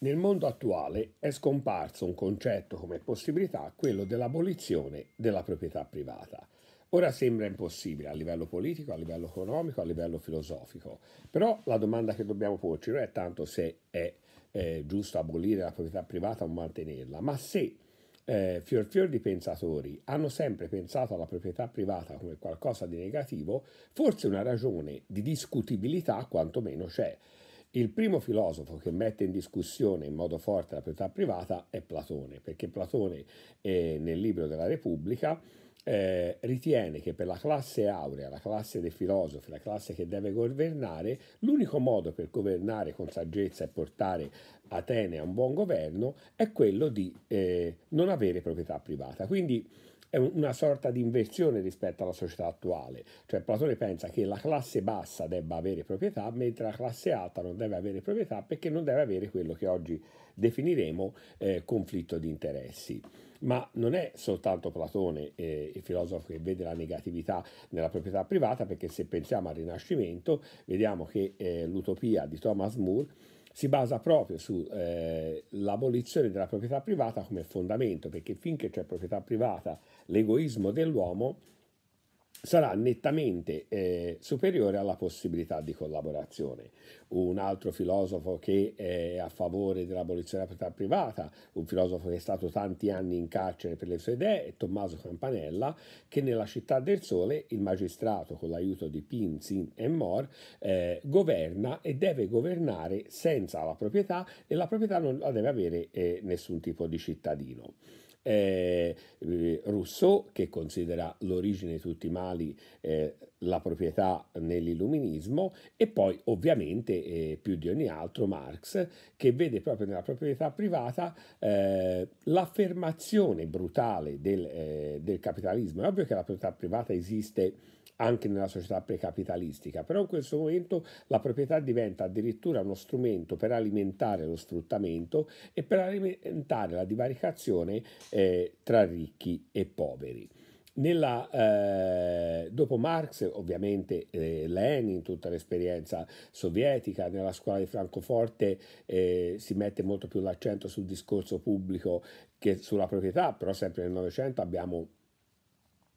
Nel mondo attuale è scomparso un concetto come possibilità, quello dell'abolizione della proprietà privata. Ora sembra impossibile a livello politico, a livello economico, a livello filosofico, però la domanda che dobbiamo porci non è tanto se è eh, giusto abolire la proprietà privata o mantenerla, ma se eh, fior fior di pensatori hanno sempre pensato alla proprietà privata come qualcosa di negativo, forse una ragione di discutibilità quantomeno c'è. Il primo filosofo che mette in discussione in modo forte la proprietà privata è Platone, perché Platone eh, nel libro della Repubblica eh, ritiene che per la classe aurea, la classe dei filosofi, la classe che deve governare, l'unico modo per governare con saggezza e portare Atene a un buon governo è quello di eh, non avere proprietà privata. Quindi è una sorta di inversione rispetto alla società attuale, cioè Platone pensa che la classe bassa debba avere proprietà, mentre la classe alta non deve avere proprietà perché non deve avere quello che oggi definiremo eh, conflitto di interessi. Ma non è soltanto Platone eh, il filosofo che vede la negatività nella proprietà privata, perché se pensiamo al Rinascimento, vediamo che eh, l'utopia di Thomas More si basa proprio sull'abolizione eh, della proprietà privata come fondamento, perché finché c'è proprietà privata l'egoismo dell'uomo sarà nettamente eh, superiore alla possibilità di collaborazione. Un altro filosofo che è a favore dell'abolizione della proprietà privata, un filosofo che è stato tanti anni in carcere per le sue idee, è Tommaso Campanella, che nella Città del Sole il magistrato, con l'aiuto di Pin, Sin e Mor, eh, governa e deve governare senza la proprietà e la proprietà non la deve avere eh, nessun tipo di cittadino eh, Rousseau che considera l'origine di tutti i mali eh, la proprietà nell'illuminismo e poi ovviamente eh, più di ogni altro Marx che vede proprio nella proprietà privata eh, l'affermazione brutale del, eh, del capitalismo. È ovvio che la proprietà privata esiste anche nella società precapitalistica, però in questo momento la proprietà diventa addirittura uno strumento per alimentare lo sfruttamento e per alimentare la divaricazione eh, tra ricchi e poveri. Nella, eh, dopo Marx, ovviamente eh, Lenin, tutta l'esperienza sovietica, nella scuola di Francoforte eh, si mette molto più l'accento sul discorso pubblico che sulla proprietà, però sempre nel Novecento abbiamo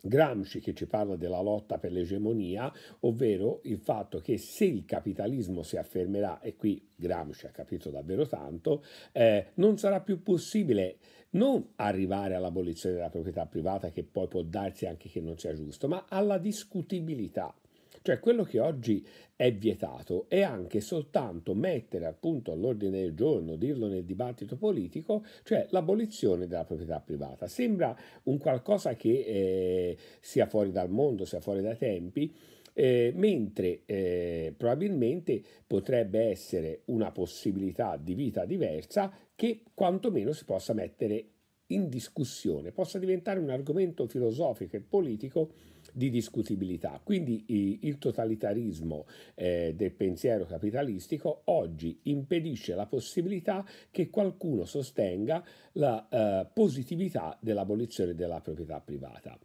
Gramsci che ci parla della lotta per l'egemonia, ovvero il fatto che se il capitalismo si affermerà, e qui Gramsci ha capito davvero tanto, eh, non sarà più possibile non arrivare all'abolizione della proprietà privata, che poi può darsi anche che non sia giusto, ma alla discutibilità. Cioè quello che oggi è vietato è anche soltanto mettere appunto all'ordine del giorno, dirlo nel dibattito politico, cioè l'abolizione della proprietà privata. Sembra un qualcosa che eh, sia fuori dal mondo, sia fuori dai tempi, eh, mentre eh, probabilmente potrebbe essere una possibilità di vita diversa che quantomeno si possa mettere in discussione, possa diventare un argomento filosofico e politico di discutibilità. Quindi il totalitarismo eh, del pensiero capitalistico oggi impedisce la possibilità che qualcuno sostenga la eh, positività dell'abolizione della proprietà privata.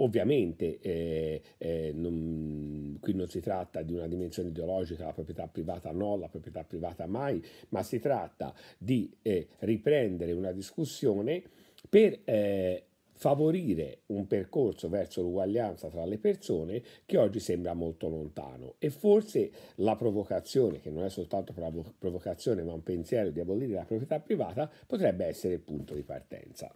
Ovviamente eh, eh, non, qui non si tratta di una dimensione ideologica, la proprietà privata no, la proprietà privata mai, ma si tratta di eh, riprendere una discussione per eh, favorire un percorso verso l'uguaglianza tra le persone che oggi sembra molto lontano e forse la provocazione, che non è soltanto provocazione ma un pensiero di abolire la proprietà privata, potrebbe essere il punto di partenza.